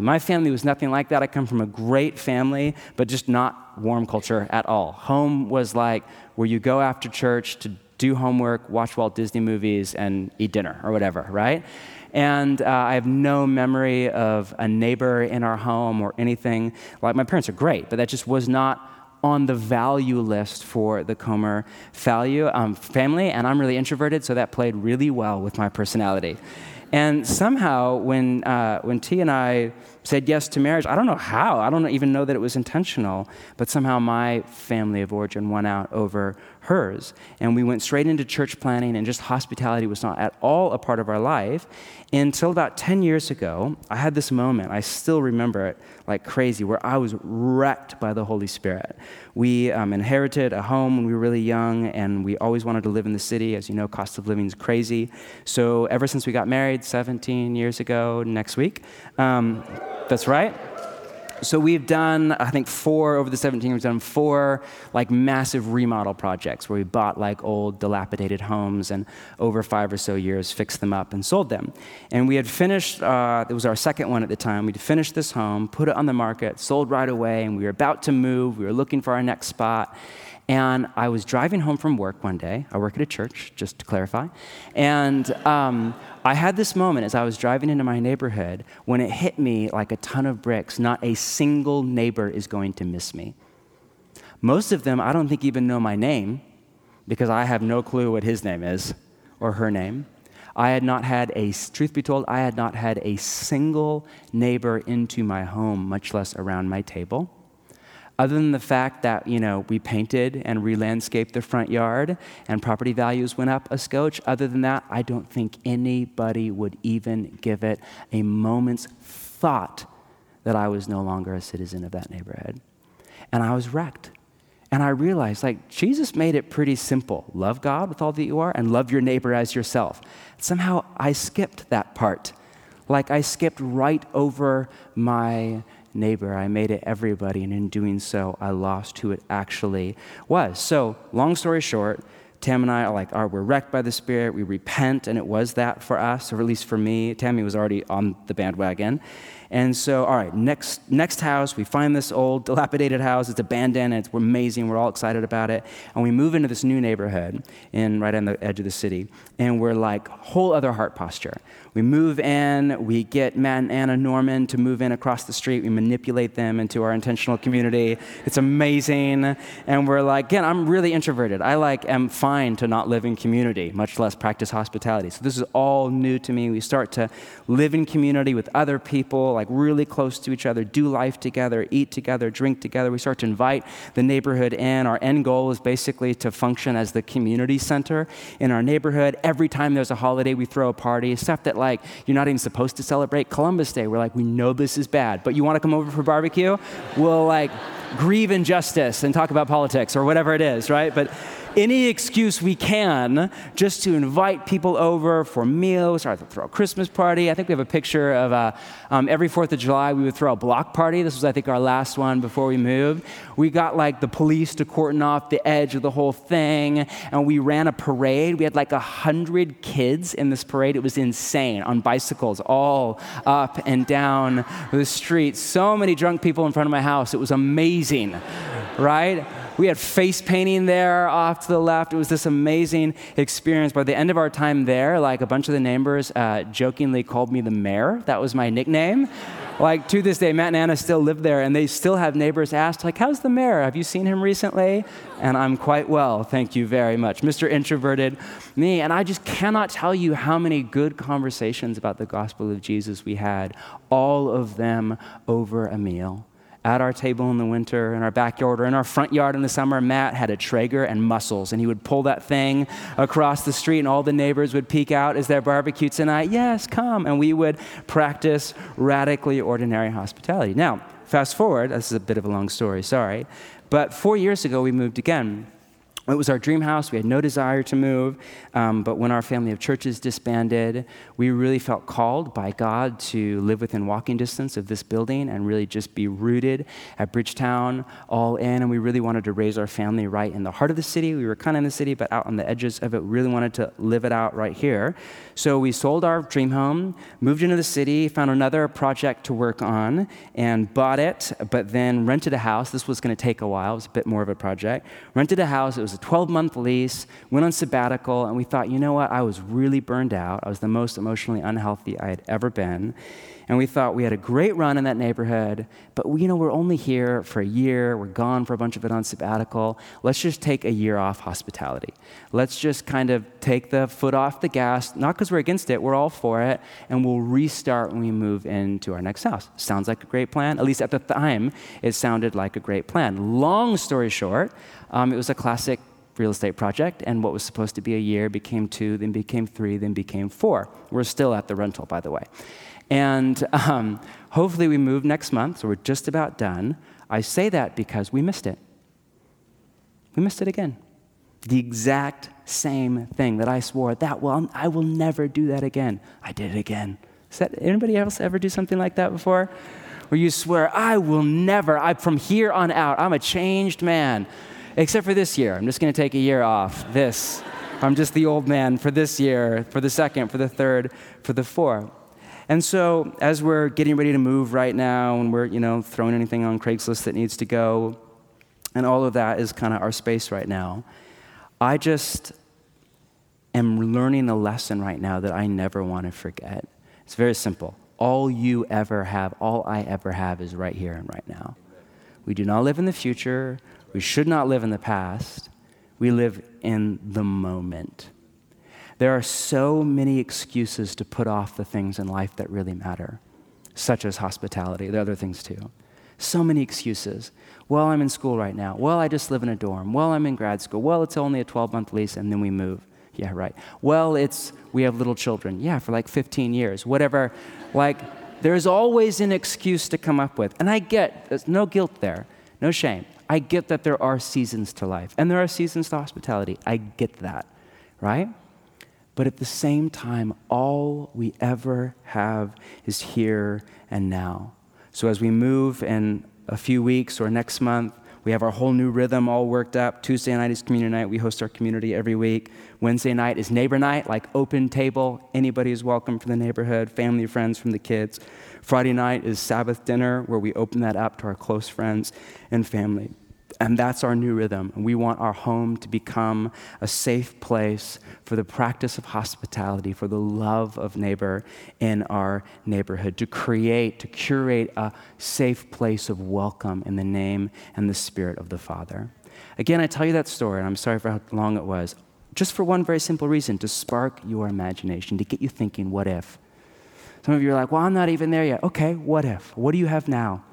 My family was nothing like that. I come from a great family, but just not warm culture at all. Home was like where you go after church to do homework, watch Walt Disney movies, and eat dinner or whatever, right? And uh, I have no memory of a neighbor in our home or anything. Like, my parents are great, but that just was not on the value list for the Comer value, um, family. And I'm really introverted, so that played really well with my personality. And somehow, when, uh, when T and I said yes to marriage, I don't know how, I don't even know that it was intentional, but somehow my family of origin won out over hers. And we went straight into church planning, and just hospitality was not at all a part of our life until about 10 years ago. I had this moment, I still remember it like crazy, where I was wrecked by the Holy Spirit. We um, inherited a home when we were really young, and we always wanted to live in the city. As you know, cost of living is crazy. So ever since we got married 17 years ago next week, um, that's right so we've done, I think, four over the 17 we've done four like massive remodel projects where we bought like old dilapidated homes and over five or so years fixed them up and sold them. And we had finished, uh, it was our second one at the time, we'd finished this home, put it on the market, sold right away, and we were about to move. We were looking for our next spot. And I was driving home from work one day. I work at a church, just to clarify. And um, I had this moment as I was driving into my neighborhood when it hit me like a ton of bricks. Not a single neighbor is going to miss me. Most of them, I don't think even know my name because I have no clue what his name is or her name. I had not had a, truth be told, I had not had a single neighbor into my home, much less around my table other than the fact that you know we painted and re-landscaped the front yard and property values went up a scotch other than that i don't think anybody would even give it a moment's thought that i was no longer a citizen of that neighborhood. And i was wrecked. And i realized like jesus made it pretty simple. Love god with all that you are and love your neighbor as yourself. Somehow i skipped that part. Like i skipped right over my neighbor. I made it everybody, and in doing so, I lost who it actually was. So, long story short, Tam and I are like, are we're wrecked by the Spirit. We repent, and it was that for us, or at least for me. Tammy was already on the bandwagon. And so, all right, next, next house, we find this old, dilapidated house. It's abandoned. It's amazing. We're all excited about it. And we move into this new neighborhood in, right on the edge of the city. And we're like, whole other heart posture. We move in, we get Matt and Anna Norman to move in across the street. We manipulate them into our intentional community. It's amazing. And we're like, again, I'm really introverted. I like am fine fine to not live in community, much less practice hospitality. So this is all new to me. We start to live in community with other people, like really close to each other, do life together, eat together, drink together. We start to invite the neighborhood in. Our end goal is basically to function as the community center in our neighborhood. Every time there's a holiday, we throw a party, stuff that like you're not even supposed to celebrate. Columbus Day, we're like, we know this is bad, but you want to come over for barbecue? We'll like grieve injustice and talk about politics or whatever it is, right? But any excuse we can just to invite people over for meals or throw a Christmas party. I think we have a picture of uh, um, every 4th of July we would throw a block party. This was, I think, our last one before we moved. We got like the police to cordon off the edge of the whole thing and we ran a parade. We had like a hundred kids in this parade. It was insane on bicycles all up and down the street. So many drunk people in front of my house. It was amazing, right? We had face painting there off to the left. It was this amazing experience. By the end of our time there, like a bunch of the neighbors uh, jokingly called me the mayor. That was my nickname. like to this day, Matt and Anna still live there, and they still have neighbors ask, like, "How's the mayor? Have you seen him recently?" And I'm quite well, thank you very much, Mr. Introverted me. And I just cannot tell you how many good conversations about the gospel of Jesus we had. All of them over a meal at our table in the winter, in our backyard, or in our front yard in the summer, Matt had a Traeger and mussels, and he would pull that thing across the street, and all the neighbors would peek out, Is there barbecue tonight? Yes, come. And we would practice radically ordinary hospitality. Now, fast forward, this is a bit of a long story, sorry, but four years ago, we moved again. It was our dream house. We had no desire to move. Um, but when our family of churches disbanded, we really felt called by God to live within walking distance of this building and really just be rooted at Bridgetown, all in. And we really wanted to raise our family right in the heart of the city. We were kind of in the city, but out on the edges of it. We really wanted to live it out right here. So we sold our dream home, moved into the city, found another project to work on, and bought it, but then rented a house. This was going to take a while. It was a bit more of a project. Rented a house. It was a 12 month lease, went on sabbatical, and we thought, you know what? I was really burned out. I was the most emotionally unhealthy I had ever been. And we thought we had a great run in that neighborhood, but we, you know, we're only here for a year. We're gone for a bunch of it on sabbatical. Let's just take a year off hospitality. Let's just kind of take the foot off the gas, not because we're against it, we're all for it, and we'll restart when we move into our next house. Sounds like a great plan. At least at the time, it sounded like a great plan. Long story short, um, it was a classic real estate project, and what was supposed to be a year became two, then became three, then became four. We're still at the rental, by the way. And um, hopefully, we move next month, so we're just about done. I say that because we missed it. We missed it again. The exact same thing that I swore that well, I will never do that again. I did it again. Has that, anybody else ever do something like that before? Where you swear, I will never, I, from here on out, I'm a changed man except for this year. I'm just going to take a year off. This. I'm just the old man for this year, for the second, for the third, for the fourth. And so, as we're getting ready to move right now, and we're, you know, throwing anything on Craigslist that needs to go, and all of that is kind of our space right now, I just am learning a lesson right now that I never want to forget. It's very simple. All you ever have, all I ever have is right here and right now. We do not live in the future. We should not live in the past. We live in the moment. There are so many excuses to put off the things in life that really matter, such as hospitality. There are other things too. So many excuses. Well, I'm in school right now. Well, I just live in a dorm. Well, I'm in grad school. Well, it's only a 12 month lease and then we move. Yeah, right. Well, it's we have little children. Yeah, for like 15 years. Whatever. Like, there's always an excuse to come up with. And I get there's no guilt there, no shame. I get that there are seasons to life and there are seasons to hospitality. I get that, right? But at the same time, all we ever have is here and now. So as we move in a few weeks or next month, we have our whole new rhythm all worked up. Tuesday night is community night. We host our community every week. Wednesday night is neighbor night, like open table. Anybody is welcome from the neighborhood, family, friends from the kids. Friday night is Sabbath dinner, where we open that up to our close friends and family. And that's our new rhythm. We want our home to become a safe place for the practice of hospitality, for the love of neighbor in our neighborhood, to create, to curate a safe place of welcome in the name and the spirit of the Father. Again, I tell you that story, and I'm sorry for how long it was. just for one very simple reason to spark your imagination, to get you thinking, what if? Some of you are like, well, I'm not even there yet. Okay, what if? What do you have now?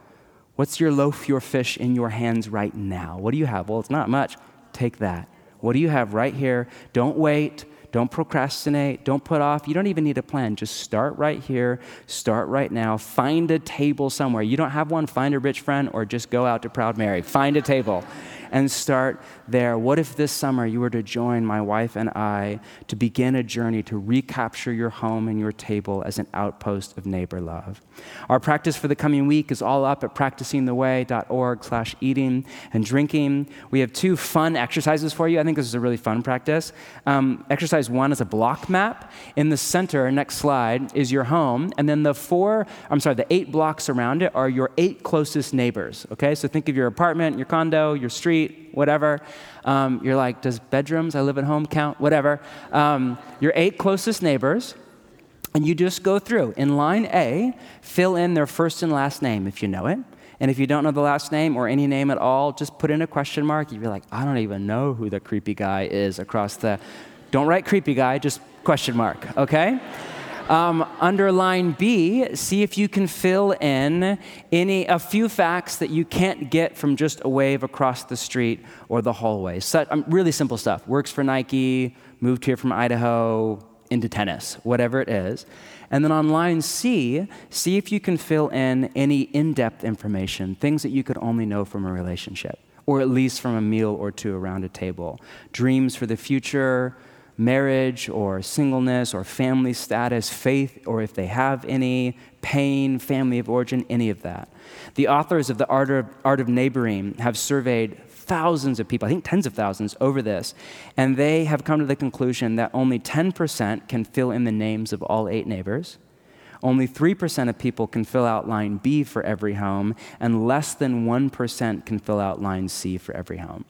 What's your loaf, your fish in your hands right now? What do you have? Well, it's not much. Take that. What do you have right here? Don't wait. Don't procrastinate. Don't put off. You don't even need a plan. Just start right here. Start right now. Find a table somewhere. You don't have one? Find a rich friend or just go out to Proud Mary. Find a table and start there. What if this summer you were to join my wife and I to begin a journey to recapture your home and your table as an outpost of neighbor love? Our practice for the coming week is all up at practicingtheway.org slash eating and drinking. We have two fun exercises for you. I think this is a really fun practice. Um, exercise one is a block map. In the center, next slide, is your home. And then the four, I'm sorry, the eight blocks around it are your eight closest neighbors. Okay, so think of your apartment, your condo, your street, whatever. Um, you're like, does bedrooms, I live at home, count? Whatever. Um, your eight closest neighbors. And you just go through. In line A, fill in their first and last name if you know it. And if you don't know the last name or any name at all, just put in a question mark. You'd be like, I don't even know who the creepy guy is across the. Don't write creepy guy, just question mark, okay? Um, under line B, see if you can fill in any a few facts that you can't get from just a wave across the street or the hallway. So, um, really simple stuff. Works for Nike, moved here from Idaho, into tennis, whatever it is. And then on line C, see if you can fill in any in depth information, things that you could only know from a relationship, or at least from a meal or two around a table. Dreams for the future, marriage or singleness or family status, faith, or if they have any, pain, family of origin, any of that. The authors of The Art of, Art of Neighboring have surveyed thousands of people, I think tens of thousands, over this, and they have come to the conclusion that only 10% can fill in the names of all eight neighbors. Only 3% of people can fill out line B for every home, and less than 1% can fill out line C for every home.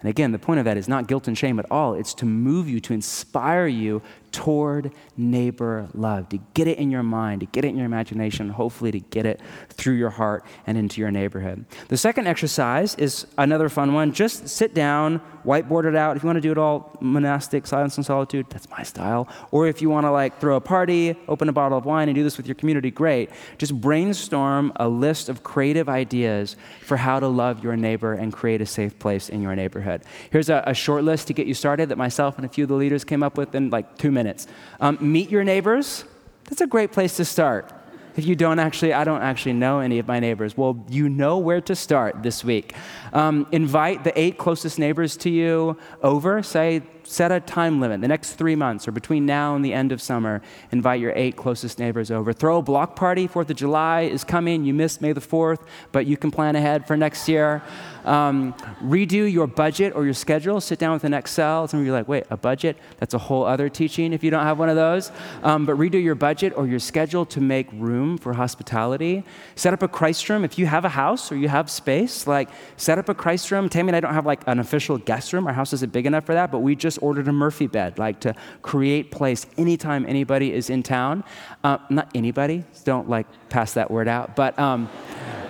And again, the point of that is not guilt and shame at all. It's to move you, to inspire you toward neighbor love, to get it in your mind, to get it in your imagination, hopefully to get it through your heart and into your neighborhood. The second exercise is another fun one. Just sit down, whiteboard it out. If you want to do it all monastic, silence and solitude, that's my style. Or if you want to like throw a party, open a bottle of wine and do this with your community, great. Just brainstorm a list of creative ideas for how to love your neighbor and create a safe place in your neighborhood. Here's a, a short list to get you started that myself and a few of the leaders came up with in like two minutes minutes. Um, meet your neighbors. That's a great place to start. If you don't actually, I don't actually know any of my neighbors. Well, you know where to start this week. Um, invite the eight closest neighbors to you over. Say, set a time limit. The next three months or between now and the end of summer invite your eight closest neighbors over. Throw a block party. Fourth of july is coming. You missed may the 4th but you can plan ahead for next year. Um, redo your budget or your schedule. Sit down with an excel. Some of you are like wait a budget? That's a whole other teaching if you don't have one of those. Um, but redo your budget or your schedule to make room for hospitality. Set up a christ room. If you have a house or you have space like set up a christ room. Tammy and i don't have like an official guest room. Our house isn't big enough for that but we just ordered a Murphy bed, like to create place anytime anybody is in town. Uh, not anybody, don't like pass that word out, but um,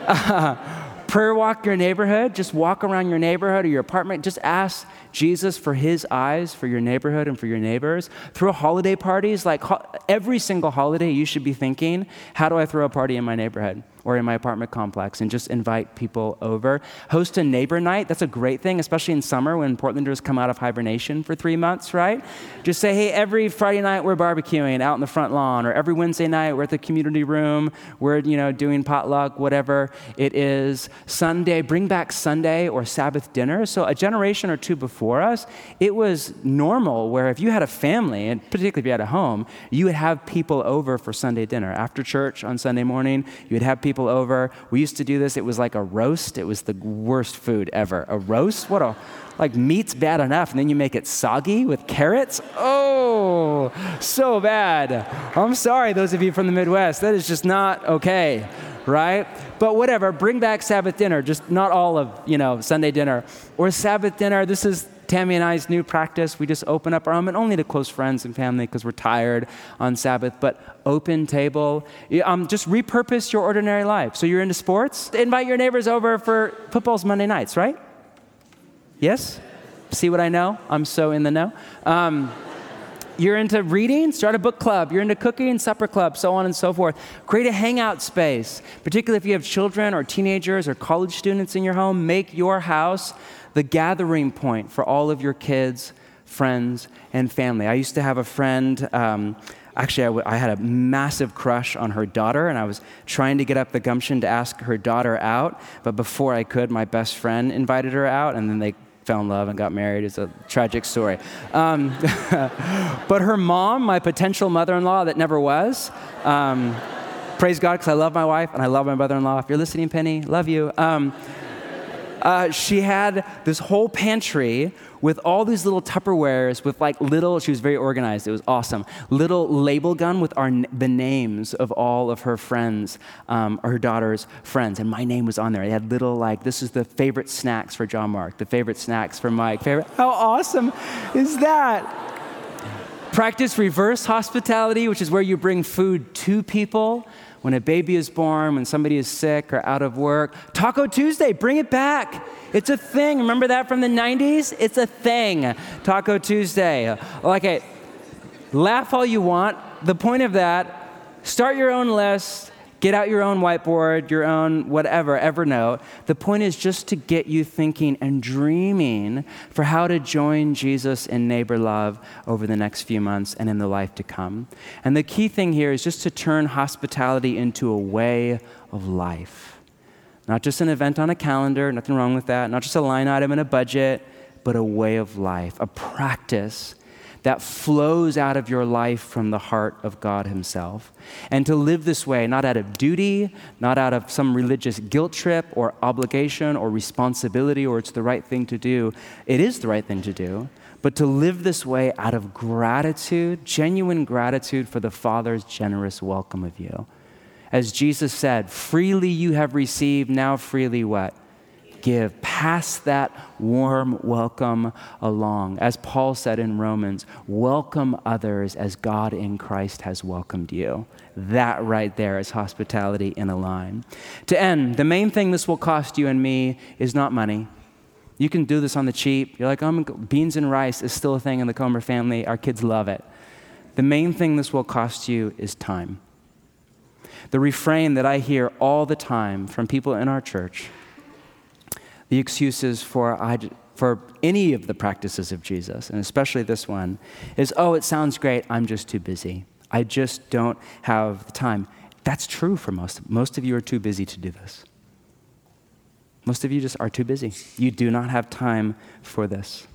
prayer walk your neighborhood. Just walk around your neighborhood or your apartment. Just ask Jesus for his eyes for your neighborhood and for your neighbors. Throw holiday parties. Like ho- every single holiday, you should be thinking, how do I throw a party in my neighborhood? or in my apartment complex and just invite people over. Host a neighbor night. That's a great thing, especially in summer when Portlanders come out of hibernation for three months, right? Just say, hey, every Friday night we're barbecuing out in the front lawn, or every Wednesday night we're at the community room, we're, you know, doing potluck, whatever it is. Sunday, bring back Sunday or Sabbath dinner. So a generation or two before us, it was normal where if you had a family, and particularly if you had a home, you would have people over for Sunday dinner. After church on Sunday morning, you would have people over. We used to do this. It was like a roast. It was the worst food ever. A roast? What a, like meat's bad enough, and then you make it soggy with carrots? Oh, so bad. I'm sorry, those of you from the Midwest. That is just not okay, right? But whatever, bring back Sabbath dinner, just not all of, you know, Sunday dinner. Or Sabbath dinner, this is Tammy and I's new practice. We just open up our home, and only to close friends and family because we're tired on Sabbath, but open table. Um, just repurpose your ordinary life. So you're into sports? Invite your neighbors over for football's Monday nights, right? Yes? See what I know? I'm so in the know. Um, you're into reading, start a book club. You're into cooking, supper club, so on and so forth. Create a hangout space, particularly if you have children or teenagers or college students in your home. Make your house the gathering point for all of your kids, friends, and family. I used to have a friend. Um, actually, I, w- I had a massive crush on her daughter, and I was trying to get up the gumption to ask her daughter out. But before I could, my best friend invited her out, and then they fell in love and got married. It's a tragic story. Um, but her mom, my potential mother in law that never was, um, praise God because I love my wife and I love my mother in law. If you're listening, Penny, love you. Um, uh, she had this whole pantry with all these little Tupperwares with like little, she was very organized, it was awesome, little label gun with our, the names of all of her friends, um, her daughter's friends. And my name was on there. They had little like, this is the favorite snacks for John Mark, the favorite snacks for Mike. Favorite, how awesome is that? Practice reverse hospitality, which is where you bring food to people when a baby is born, when somebody is sick or out of work. Taco Tuesday, bring it back. It's a thing. Remember that from the 90s? It's a thing. Taco Tuesday. Okay, laugh all you want. The point of that, start your own list, Get out your own whiteboard, your own whatever, Evernote. The point is just to get you thinking and dreaming for how to join Jesus in neighbor love over the next few months and in the life to come. And the key thing here is just to turn hospitality into a way of life. Not just an event on a calendar, nothing wrong with that, not just a line item in a budget, but a way of life, a practice that flows out of your life from the heart of God Himself. And to live this way, not out of duty, not out of some religious guilt trip or obligation or responsibility or it's the right thing to do, it is the right thing to do. But to live this way out of gratitude, genuine gratitude for the Father's generous welcome of you. As Jesus said, freely you have received, now freely what? Give. Pass that warm welcome along. As Paul said in Romans, welcome others as God in Christ has welcomed you. That right there is hospitality in a line. To end, the main thing this will cost you and me is not money. You can do this on the cheap. You're like, oh, beans and rice is still a thing in the Comer family. Our kids love it. The main thing this will cost you is time. The refrain that I hear all the time from people in our church the excuses for, for any of the practices of Jesus, and especially this one, is oh, it sounds great, I'm just too busy. I just don't have the time. That's true for most. Most of you are too busy to do this. Most of you just are too busy. You do not have time for this.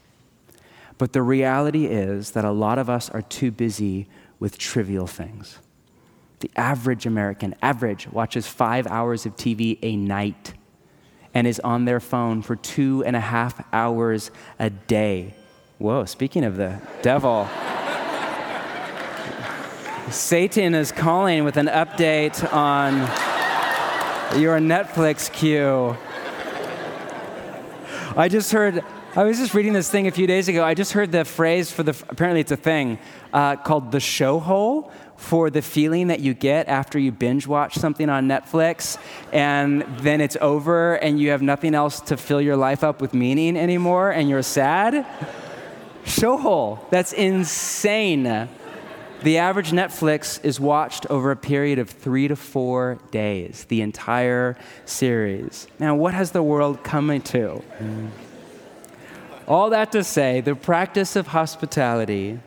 But the reality is that a lot of us are too busy with trivial things. The average American, average, watches five hours of TV a night and is on their phone for two and a half hours a day. Whoa, speaking of the devil. Satan is calling with an update on your Netflix queue. I just heard, I was just reading this thing a few days ago. I just heard the phrase for the, apparently it's a thing, uh, called the show hole for the feeling that you get after you binge watch something on Netflix and then it's over and you have nothing else to fill your life up with meaning anymore and you're sad? Show hole. That's insane. The average Netflix is watched over a period of three to four days, the entire series. Now, what has the world come to? All that to say, the practice of hospitality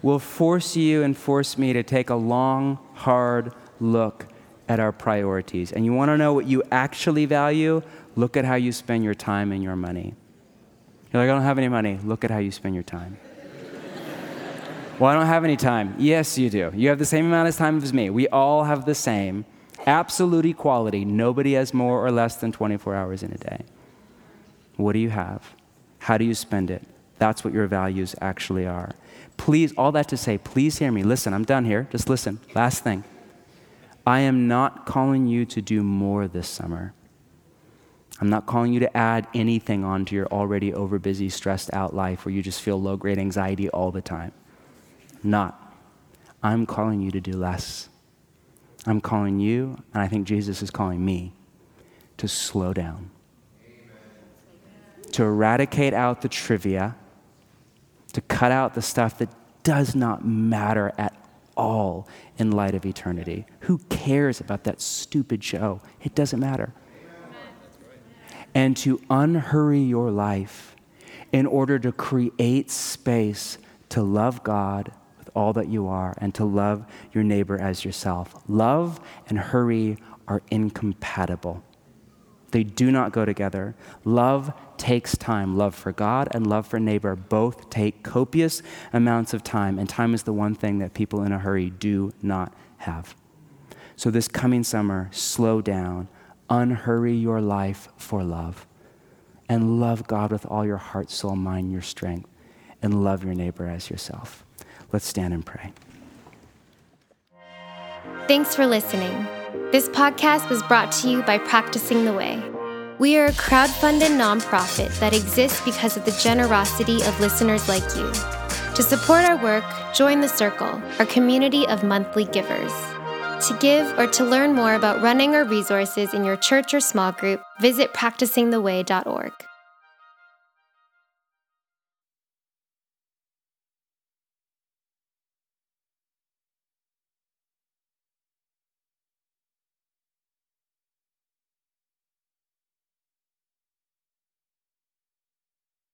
will force you and force me to take a long, hard look at our priorities. And you want to know what you actually value? Look at how you spend your time and your money. You're like, I don't have any money. Look at how you spend your time. well, I don't have any time. Yes, you do. You have the same amount of time as me. We all have the same. Absolute equality. Nobody has more or less than 24 hours in a day. What do you have? How do you spend it? That's what your values actually are please, all that to say, please hear me. Listen, I'm done here. Just listen. Last thing. I am not calling you to do more this summer. I'm not calling you to add anything onto your already overbusy, stressed out life where you just feel low grade anxiety all the time. Not. I'm calling you to do less. I'm calling you, and I think Jesus is calling me, to slow down. To eradicate out the trivia to cut out the stuff that does not matter at all in light of eternity. Who cares about that stupid show? It doesn't matter. And to unhurry your life in order to create space to love God with all that you are and to love your neighbor as yourself. Love and hurry are incompatible. They do not go together. Love takes time. Love for God and love for neighbor both take copious amounts of time, and time is the one thing that people in a hurry do not have. So, this coming summer, slow down, unhurry your life for love, and love God with all your heart, soul, mind, your strength, and love your neighbor as yourself. Let's stand and pray. Thanks for listening. This podcast was brought to you by Practicing the Way. We are a crowd-funded nonprofit that exists because of the generosity of listeners like you. To support our work, join the Circle, our community of monthly givers. To give or to learn more about running our resources in your church or small group, visit practicingtheway.org.